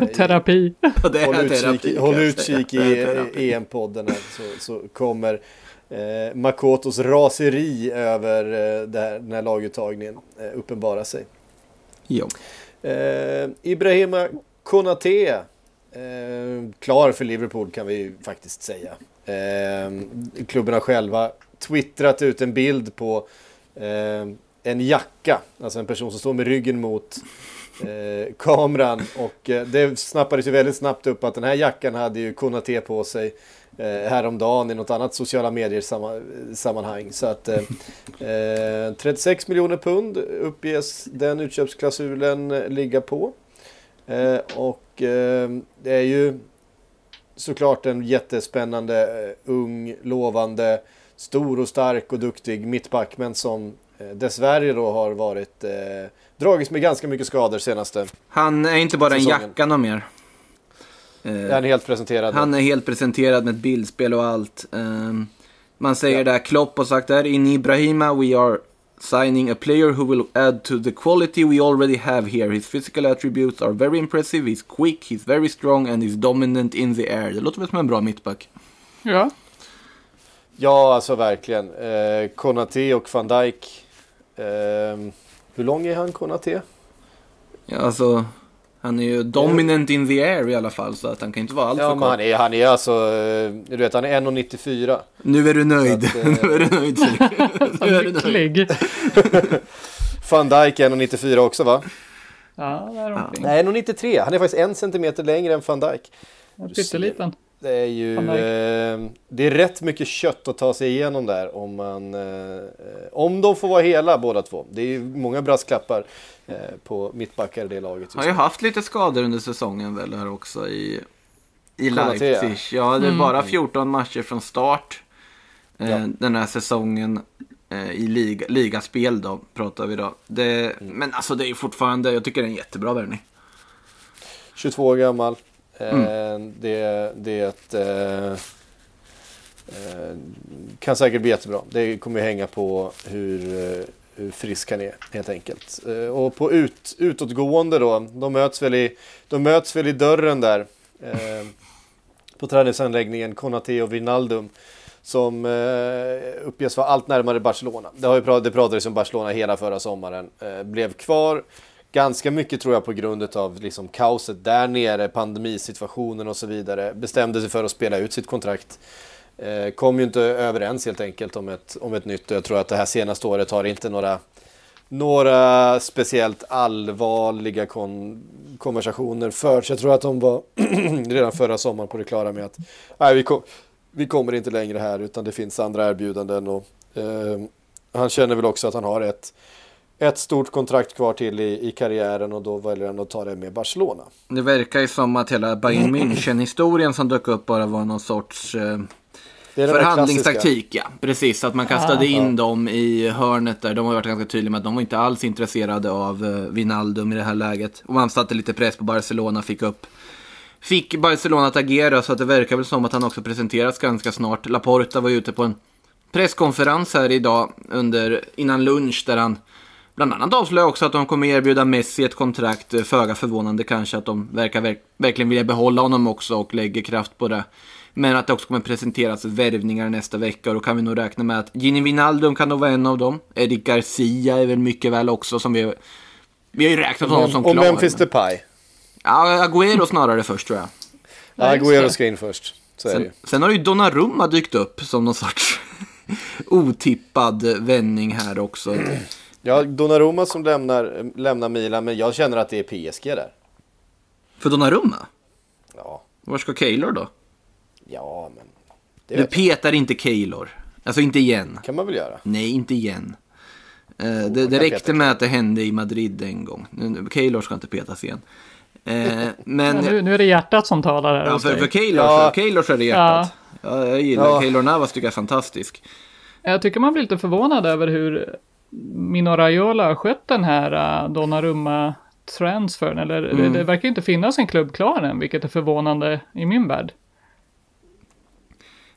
Eh, Terapi. Ja, det är håll utkik, håll utkik i terapi. eh, EM-podden här så, så kommer eh, Makotos raseri över eh, här, den här laguttagningen eh, uppenbara sig. Ja. Eh, Ibrahima Konate, eh, klar för Liverpool kan vi ju faktiskt säga. Eh, klubben har själva twittrat ut en bild på eh, en jacka, alltså en person som står med ryggen mot eh, kameran och eh, det snappades ju väldigt snabbt upp att den här jackan hade ju Konate på sig eh, häromdagen i något annat sociala medier samma, sammanhang. Så att eh, eh, 36 miljoner pund uppges den utköpsklausulen eh, ligga på. Eh, och eh, det är ju såklart en jättespännande, eh, ung, lovande, stor och stark och duktig mittback men som eh, dessvärre då har varit eh, dragits med ganska mycket skador senaste. Han är inte bara en Säsongen. jacka någon mer. Eh, Han är helt presenterad. Han är helt presenterad med ett bildspel och allt. Ehm, man säger där, Klopp har sagt där, in Ibrahima we are signing a player who will add to the quality we already have here. His physical attributes are very impressive, he's quick, he's very strong and he's dominant in the air. Det låter väl som en bra mittback. Ja. Ja, alltså verkligen. Eh, Konate och van Dijk. Eh, hur lång är han, Konate? Ja, alltså, han är ju dominant in the air i alla fall, så att han kan inte vara alltför Ja, kort. han är, han är alltså, eh, du vet, han är 1,94. Nu är du nöjd. Att, eh, nu är du nöjd. Nu är du nöjd. Van Dijk är 1,94 också va? Ja, där omkring. Nej, 1,93. Han är faktiskt en centimeter längre än van Dijk. Pytteliten. Det är ju eh, det är rätt mycket kött att ta sig igenom där om man eh, om de får vara hela båda två. Det är ju många brasklappar eh, på mittbackar i det laget. Har ju haft lite skador under säsongen väl här också i, i. Leipzig. Ja, det är bara 14 matcher från start eh, Ja. den här säsongen. Eh, I liga, ligaspel då, pratar vi då. Det, Mm. Men alltså det är ju fortfarande, jag tycker det är en jättebra värvning. 22 år gammal. Mm. Eh, det, det eh, eh, kan säkert bli jättebra. Det kommer hänga på hur, eh, hur frisk han är helt enkelt. Och på ut, utåtgående då, de möts väl i, de möts väl i dörren där. Eh, på träningsanläggningen Konate och Wijnaldum. Som eh, uppges vara allt närmare Barcelona. Det, har ju pra- det pratades om Barcelona hela förra sommaren. Eh, blev kvar ganska mycket tror jag på grund av liksom kaoset där nere, pandemisituationen och så vidare. Bestämde sig för att spela ut sitt kontrakt. Eh, kom ju inte överens helt enkelt om ett, om ett nytt och jag tror att det här senaste året har inte några några speciellt allvarliga kon konversationer förts. Jag tror att de var redan förra sommaren på det klara med att nej, vi, kom, vi kommer inte längre här utan det finns andra erbjudanden. Och, eh, han känner väl också att han har ett, ett stort kontrakt kvar till i, i karriären och då väljer han att ta det med Barcelona. Det verkar ju som att hela Bayern München-historien som dök upp bara var någon sorts eh, Förhandlingstaktik, ja. Precis, att man kastade in dem i hörnet där. De har varit ganska tydliga med att de var inte alls intresserade av uh, Wijnaldum i det här läget. Och man satte lite press på Barcelona, fick upp Fick Barcelona att agera så att det verkar väl som att han också presenteras ganska snart. Laporta var ute på en presskonferens här idag under, innan lunch där han bland annat avslöjade också att de kommer erbjuda Messi ett kontrakt. Eh, Föga förvånande kanske att de verkar verk, verkligen vilja behålla honom också och lägger kraft på det. Men att det också kommer presenteras värvningar nästa vecka och då kan vi nog räkna med att Gini Wijnaldum kan nog vara en av dem. Erik Garcia är väl mycket väl också som vi vi har ju räknat honom som Och klar. Memphis Depay. Ja, Agüero snarare först tror jag. Ja, Agüero ska in först. Så är det ju. Sen, sen har ju Donnarumma dykt upp som någon sorts otippad vändning här också. Ja, Donnarumma som lämnar, lämnar Milan men jag känner att det är PSG där. För Donnarumma? Ja, Var ska Keylor då? ja men Du petar inte Keylor. Alltså inte igen. kan man väl göra. Nej, inte igen. Eh, det det räckte med att det hände i Madrid en gång. Keylor ska inte petas igen. Eh, Ja, men nu, nu är det hjärtat som talar här ja, för, för Keylor, Ja. så, Keylor så är det hjärtat. Ja. jag gillar Ja. Keylor Navas tycker jag är fantastisk. Jag tycker man blir lite förvånad över hur Mino Raiola har skött den här uh, Donnarumma-transfern. Eller det, Mm. det verkar inte finnas en klubb klar än, vilket är förvånande i min värld.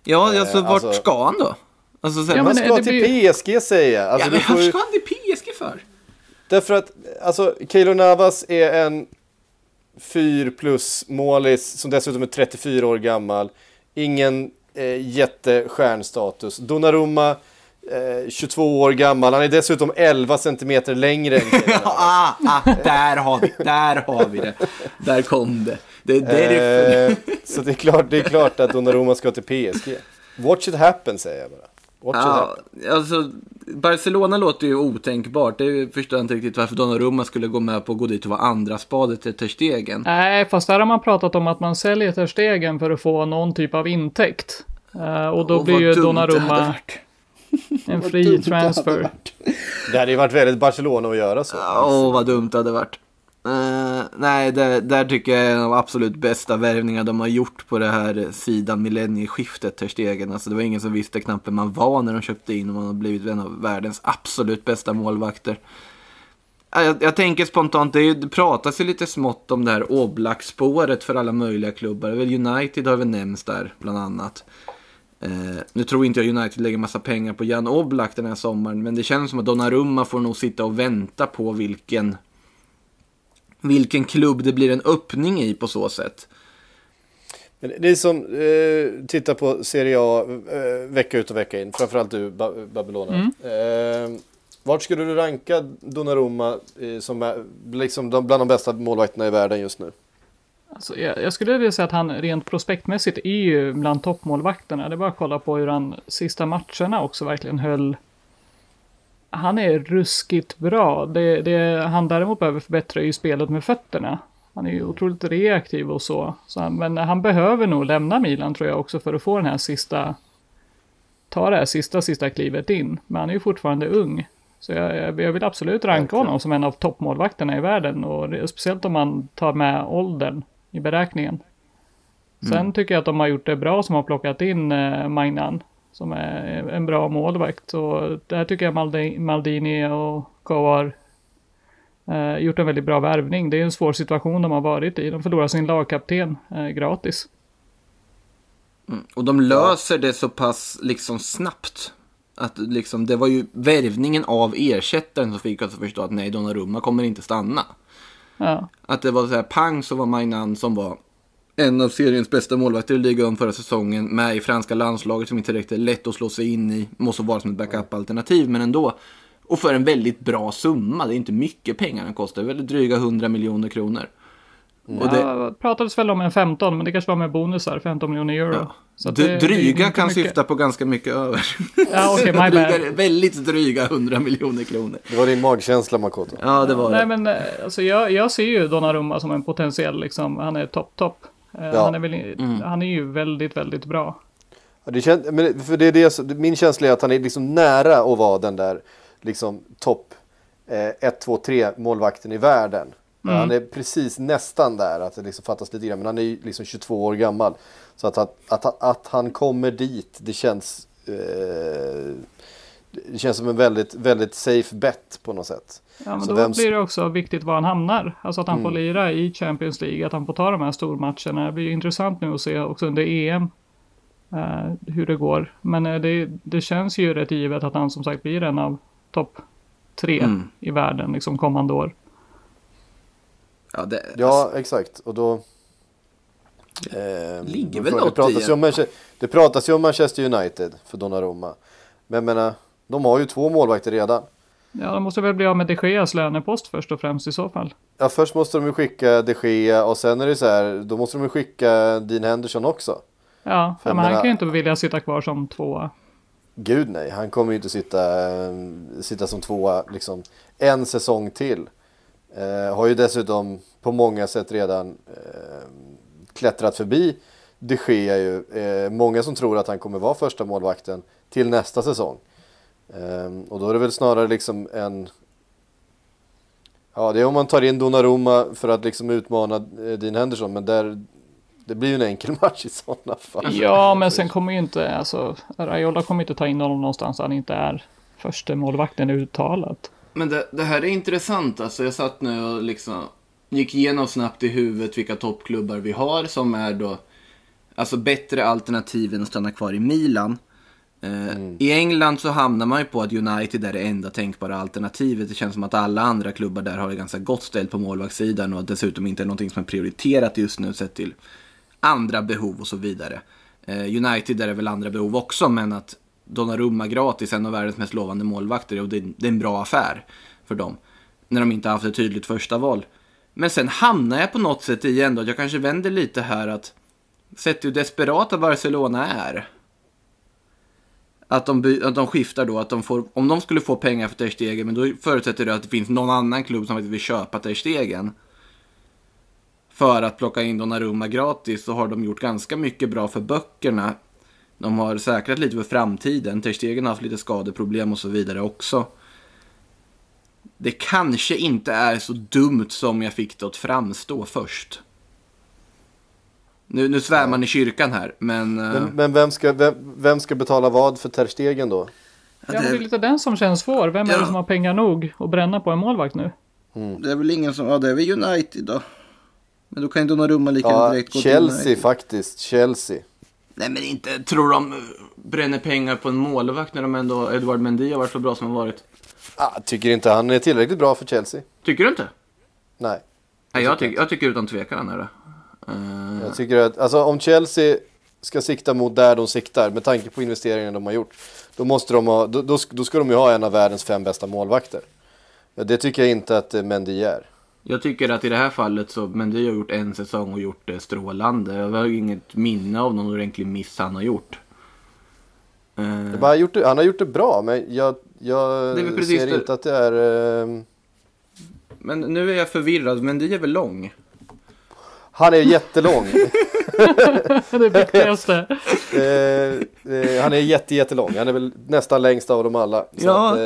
Ja, alltså Eh, vart alltså- ska han då? Alltså, så här, Ja, Han men ska det till blir- PSG säger jag. Alltså, ja, men får ju, ska han till PSG för? därför att alltså, Keylor Navas är en 4 plus målis som dessutom är 34 år gammal. Ingen eh, jättestjärnstatus. Donnarumma, 22 år gammal. Han är dessutom 11 centimeter längre än ah, ah, där har vi, där har vi det. Där kom det. Det, det är det. Eh, så det är, klart, det är klart att Donnarumma ska till PSG. Watch it happen säger jag bara. Watch it Ja, happen. alltså, Barcelona låter ju otänkbart. Det förstår jag inte riktigt varför Donnarumma skulle gå med på att gå dit och vara andra spadet till Ter Stegen. Nej, fast där har man pratat om att man säljer Ter Stegen för att få någon typ av intäkt. Eh, och då Åh, blir ju det Donnarumma varit. En fri dumt det hade transfer. varit. Det hade ju varit väldigt Barcelona att göra så. Åh, vad dumt det hade varit. Eh, nej, det, där tycker jag är en av absolut bästa värvningar de har gjort på det här sidan millennieskiftet, Ter Stegen. Alltså det var ingen som visste knappt vem man var när de köpte in och man har blivit en av världens absolut bästa målvakter. Ja, Jag, jag tänker spontant, det, är, det pratas ju lite smått om det här Oblak-spåret för alla möjliga klubbar. Väl United har väl nämnts där bland annat. Eh, nu tror inte jag United lägger massa pengar på Jan Oblak den här sommaren, men det känns som att Donnarumma får nog sitta och vänta på vilken, vilken klubb det blir en öppning i på så sätt. Men ni som eh, tittar på Serie A eh, vecka ut och vecka in, framförallt du ba Babylona. Eh, vart skulle du ranka Donnarumma eh, som är liksom de, bland de bästa målvakterna i världen just nu? Alltså, jag, jag skulle vilja säga att han rent prospektmässigt är ju bland toppmålvakterna. Det är bara att kolla på hur han sista matcherna också verkligen höll. Han är ruskigt bra. Det, det han däremot behöver förbättra är ju spelet med fötterna. Han är ju otroligt reaktiv och så. så han, men han behöver nog lämna Milan tror jag också för att få den här sista. Ta det här sista, sista klivet in. Men han är ju fortfarande ung. Så jag, jag jag vill absolut ranka honom som en av toppmålvakterna i världen. Och det, speciellt om man tar med åldern i beräkningen. Sen tycker jag att de har gjort det bra som har plockat in eh, Magnan. Som är en bra målvakt. Och där tycker jag Maldi- Maldini och Kowar eh, gjort en väldigt bra värvning. Det är en svår situation de har varit i. De förlorar sin lagkapten eh, gratis. Och de löser det så pass liksom snabbt. Att liksom, det var ju värvningen av ersättaren som fick oss att förstå att nej, Donnarumma kommer inte stanna. Ja, Att det var så här pang så var Mainan som var en av seriens bästa målvakter i ligan förra säsongen med i franska landslaget som inte direkt är lätt att slå sig in i. Måste vara som ett backup-alternativ men ändå. Och för en väldigt bra summa. Det är inte mycket pengar den kostar. Det är väl dryga 100 miljoner kronor. Och det, ja, pratades väl om en 15 men det kanske var med bonusar, 15 miljoner euro. ja. Så det- det dryga inte kan mycket. syfta på ganska mycket över. Ja, okej, my dryga, bad. väldigt dryga 100 miljoner kronor. Det var din magkänsla Makoto. Ja, det var Nej det. men eh, alltså jag, jag ser ju Donnarumma som en potentiell liksom, han är topp topp. Eh, Ja. Han, är väl, han är ju väldigt, väldigt bra. Ja, det kän- men för det är det, min känsla är att han är liksom nära att vara den där liksom topp 1, 2, 3 målvakten i världen. Han är precis nästan där, att det liksom fattas lite grann. Men han är ju liksom 22 år gammal. Så att, att, att, att han kommer dit, det känns, eh, det känns som en väldigt, väldigt safe bet på något sätt. Ja, men Så då vem- blir det också viktigt var han hamnar. Alltså att han får Mm. lira i Champions League, att han får ta de här stormatcherna. Det blir ju intressant nu att se också under EM eh, hur det går. Men eh, det, det känns ju rätt givet att han som sagt blir en av topp tre Mm. i världen liksom kommande år. Ja, det, Ja, exakt. Och då... Eh, Ligger väl något det pratas, i ju om Manche- det pratas ju om Manchester United för Donnarumma. Men jag menar, de har ju två målvakter redan. Ja, de måste väl bli av med de Geas lönepost först och främst i så fall. Ja, först måste de ju skicka de Gea och sen är det så här, då måste de ju skicka Dean Henderson också. Ja, För men han menar- kan ju inte vilja sitta kvar som tvåa. Gud nej, han kommer ju inte sitta, eh, sitta som tvåa liksom en säsong till. Eh, har ju dessutom på många sätt redan eh, klättrat förbi de Gea ju. Eh, många som tror att han kommer vara första målvakten till nästa säsong. Eh, och då är det väl snarare liksom en... Ja, det är om man tar in Donnarumma för att liksom utmana eh, Dean Henderson, men där... Det blir ju en enkel match i sådana fall. Ja, men sen kommer ju inte, alltså, Raiola kommer inte ta in honom någonstans han inte är första målvakten uttalat. Men det, det här är intressant alltså. Jag satt nu och liksom gick igenom snabbt i huvudet vilka toppklubbar vi har som är då alltså bättre alternativ än att stanna kvar i Milan. Eh, I England så hamnar man ju på att United är det enda tänkbara alternativet. Det känns som att alla andra klubbar där har det ganska gott ställt på målvaktssidan och dessutom inte är någonting som är prioriterat just nu sett till andra behov och så vidare. Eh, United är det väl andra behov också men att Donnarumma gratis, en av världens mest lovande målvakter, och det, det är en bra affär för dem. När de inte haft ett tydligt första val. Men sen hamnar jag på något sätt i ändå att jag kanske vänder lite här att sett hur desperata Barcelona är. Att de, att de skiftar då, att de får, om de skulle få pengar för Ter Stegen, men då förutsätter det att det finns någon annan klubb som faktiskt vill köpa Ter Stegen. För att plocka in Donnarumma gratis så har de gjort ganska mycket bra för böckerna. De har säkrat lite för framtiden. Ter Stegen har haft lite skadeproblem och så vidare också. Det kanske inte är så dumt som jag fick det att framstå först. Nu, nu svär man i kyrkan här, men... eh, Men, men vem, ska, vem, vem ska betala vad för Ter Stegen då? Ja, det är lite den som känns svår. Vem är Ja. det som har pengar nog att bränna på en målvakt nu? Det är väl ingen som... Ja, det är väl United då. Men då kan ju Donnarumma lika Ja, direkt gå till Chelsea faktiskt. Chelsea. Nej, men inte tror de bränner pengar på en målvakt när de ändå... Edward Mendy har varit så bra som han varit. Ah, tycker inte han är tillräckligt bra för Chelsea. Tycker du inte? Nej. Nej, jag, tycker, jag tycker utan tvekan han är det. Eh, Jag tycker att, alltså om Chelsea ska sikta mot där de siktar, med tanke på investeringarna de har gjort, då, måste de ha, då, då, då ska de ju ha en av världens fem bästa målvakter. Det tycker jag inte att eh, Mendy är. Jag tycker att i det här fallet så, men det har gjort en säsong och gjort det strålande. Jag har inget minne av någon ordentlig miss han har gjort. Eh, Det bara, gjort det, han har gjort det bra, men jag, jag Det ser det. inte att det är... Eh, Men nu är jag förvirrad, men det är väl lång? Han är jättelång. Det viktigaste. eh, eh, han är jätte, jättelång. Han är väl nästan längst av dem alla. Så Ja. att, eh,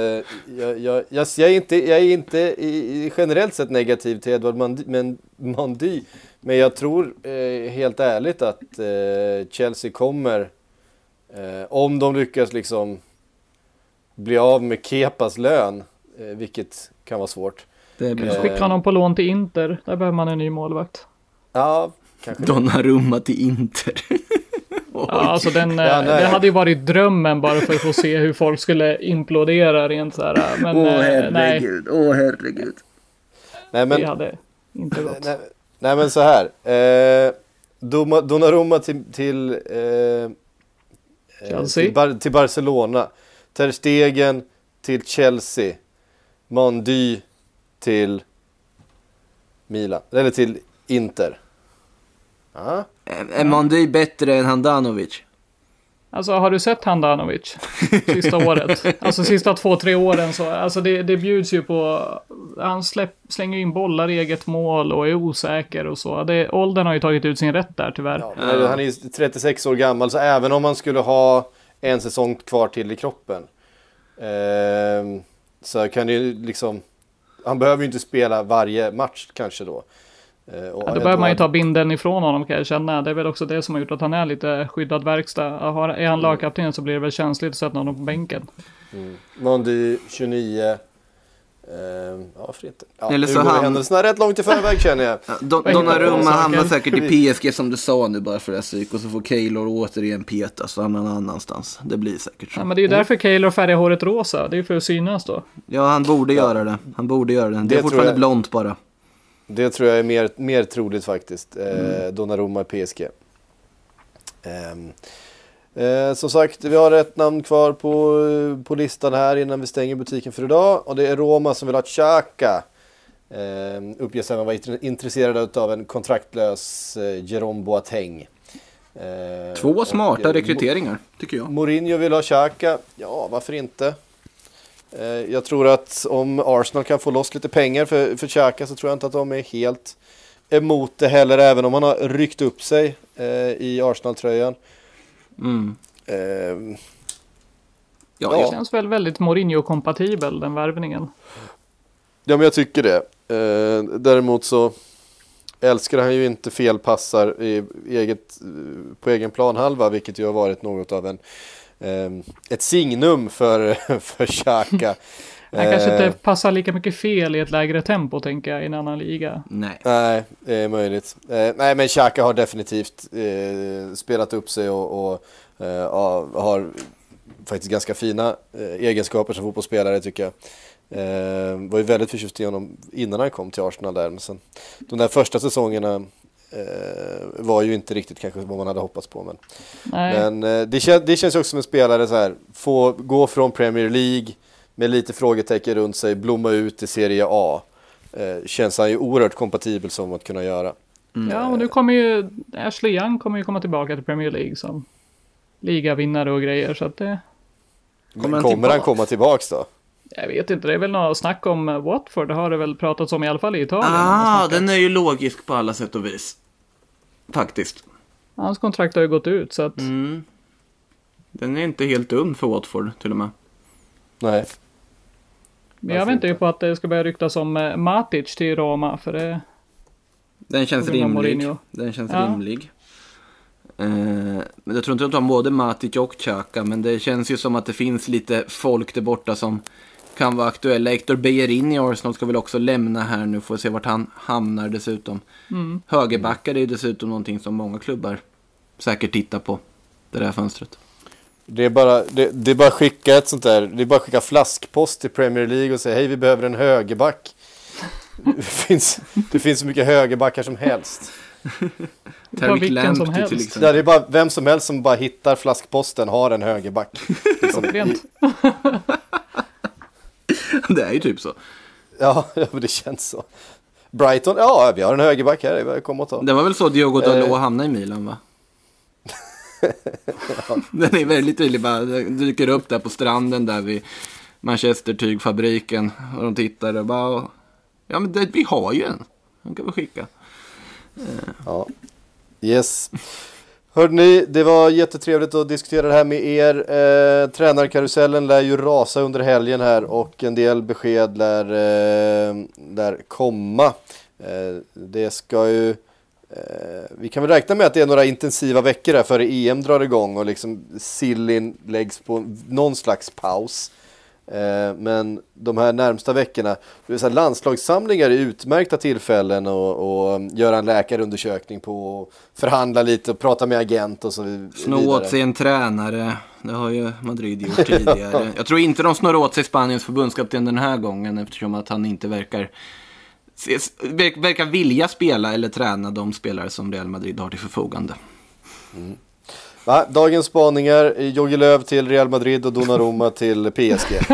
jag, jag, jag, jag är inte, jag är inte i, i generellt sett negativ till Edward Mandy, men, Mandy. Men jag tror eh, helt ärligt att eh, Chelsea kommer, eh, om de lyckas liksom bli av med Kepas lön, eh, vilket kan vara svårt. Det blir. Skicka honom på lån till Inter. Där behöver man en ny målvakt. Ja, kanske. Donnarumma till Inter. Ja, alltså den, eh, Ja, nej. det hade ju varit drömmen bara för att få se hur folk skulle implodera rent så här. Men Åh eh, nej, herregud, åh herregud. Nej, men, det hade inte gått. Nej, nej men så här. Eh, Donnarumma till, till, eh, eh, Chelsea. till, Bar- till Barcelona. Ter Stegen till Chelsea. Mandy till Milan. Eller till Inter. Ja. Är är Mandy bättre än Handanovic? Alltså har du sett Handanovic? Sista året. Alltså sista två, tre åren så. Alltså det, det bjuds ju på. Han släpp, slänger in bollar i eget mål och är osäker och så. Det, åldern har ju tagit ut sin rätt där tyvärr. Ja, men Han är ju 36 år gammal så även om man skulle ha en säsong kvar till i kroppen. Eh, så kan det ju liksom. Han behöver ju inte spela varje match kanske då. Eh, och Ja, då behöver man ju ta binden ifrån honom kan jag känna. Det är väl också det som har gjort att han är lite skyddad verkstad. Har, är han lagkapten så blir det väl känsligt att sätta honom på bänken. Mondi 29. Eh, ja, varför inte? Ja, Eller så så nu går han- händelserna rätt långt i förväg känner jag. Don- Vad Donnarumma hamnar säkert i PSG som du sa nu bara för det här psyk. Och så får Keylor återigen peta så hamnar han annanstans. Det blir säkert så. Ja, men det är ju därför Kaelor färgar håret rosa. Det är ju för att synas då. Ja, han borde göra det. Han borde göra det. Det, Det är fortfarande blont bara. Det tror jag är mer, mer troligt faktiskt. Eh, Mm. Donnarumma i PSG. Ehm, eh, som sagt, vi har ett namn kvar på, på listan här innan vi stänger butiken för idag. Och det är Roma som vill ha Xhaka. Eh, uppges även vara int- intresserade av en kontraktlös eh, Jerome Boateng. Eh, Två smarta eh, rekryteringar, tycker jag. Mourinho vill ha Xhaka. Ja, varför inte? Eh, Jag tror att om Arsenal kan få loss lite pengar för, för Xhaka så tror jag inte att de är helt emot det heller, även om han har ryckt upp sig eh, i Arsenal-tröjan. Mm. Eh, Ja. Det ja. känns väl väldigt Mourinho-kompatibel den värvningen. ja, men jag tycker det. Eh, däremot så älskar han ju inte felpassar i eget, eh, på egen planhalva, vilket ju har varit något av en eh, ett signum för, för Xhaka. Han kanske inte passar lika mycket fel i ett lägre tempo tänker jag i en annan liga. Nej. Nej, det är möjligt. Eh, nej, men Xhaka har definitivt eh, spelat upp sig och, och eh, har faktiskt ganska fina egenskaper som fotbollsspelare tycker jag. Eh, var ju väldigt förtjust i honom innan han kom till Arsenal där. Men sen, de där första säsongerna var ju inte riktigt kanske vad man hade hoppats på. Men, men eh, det, kän, det känns också som en spelare så här, få gå från Premier League med lite frågetecken runt sig, blomma ut i Serie A. Eh, känns han ju oerhört kompatibel som att kunna göra. Ja, och nu kommer ju Ashley Young kommer ju komma tillbaka till Premier League som ligavinnare och grejer. Så att det, Kommer kommer han han, tillbaks? komma tillbaks då? jag vet inte, det är väl något snack om eh, Watford. Det har det väl pratats om i alla fall i Italien. Ah, den är ju logisk på alla sätt och vis. Faktiskt. Hans kontrakt har ju gått ut så att Mm. Den är inte helt dum för Watford till och med. Nej. Men jag väntar ju inte? på att det ska börja ryktas om eh, Matic till Roma. För det, Den känns rimlig. Den känns Ja. rimlig. Eh, men jag tror inte att de har både Matic och Xhaka, men det känns ju som att det finns lite folk där borta som kan vara aktuella. Hector Bellerin i Arsenal ska väl också lämna här nu, får se vart han hamnar dessutom. mm. Högerbackar är ju dessutom någonting som många klubbar säkert tittar på det här fönstret. Det är bara, det, det är bara att skicka ett sånt där, det är bara att skicka flaskpost till Premier League och säga hej vi behöver en högerback. Det finns, det finns så mycket högerbackar som helst. Ta Tarek vilken som Lamptey helst. till Ja, exempel. det är bara vem som helst som bara hittar flaskposten har en högerback. Liksom. Det är ju typ så. ja, det känns så. Brighton, ja vi har en högerback här, kom och ta. Det var väl så Diogo Dalot Eh. hamnade i Milan va? Den är väldigt tydlig bara, dyker upp där på stranden där vid Manchester tygfabriken och de tittar och bara, ja men det, vi har ju en, den kan vi skicka. Ja. Yes. Hörde ni, det var jättetrevligt att diskutera det här med er. Eh, tränarkarusellen lär ju rasa under helgen här och en del besked lär, eh, lär komma. Eh, det ska ju... Eh, vi kan väl räkna med att det är några intensiva veckor här före EM drar igång och liksom sillin läggs på någon slags paus. Eh, men de här närmsta veckorna, så här landslagssamlingar är utmärkta tillfällen och, och göra en läkarundersökning på och förhandla lite och prata med agent och så vid- Snå vidare. åt sig en tränare, det har ju Madrid gjort tidigare. Jag tror inte de snor åt sig Spaniens förbundskapten den här gången eftersom att han inte verkar, verkar vilja spela eller träna de spelare som Real Madrid har till förfogande. Va? Dagens spaningar, eh, Jogi Löw till Real Madrid och Donnarumma till PSG.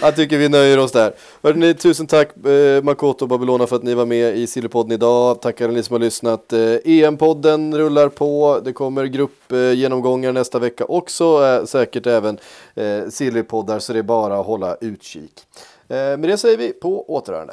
Jag tycker vi nöjer oss där. Hörde ni, tusen tack eh, Makoto och Babylona för att ni var med i Sillypodden idag. Tackar ni som har lyssnat. Eh, EM-podden rullar på. Det kommer gruppgenomgångar nästa vecka också. Eh, säkert även eh, Sillypoddar så det är bara att hålla utkik. Eh, med det säger vi på återhörande.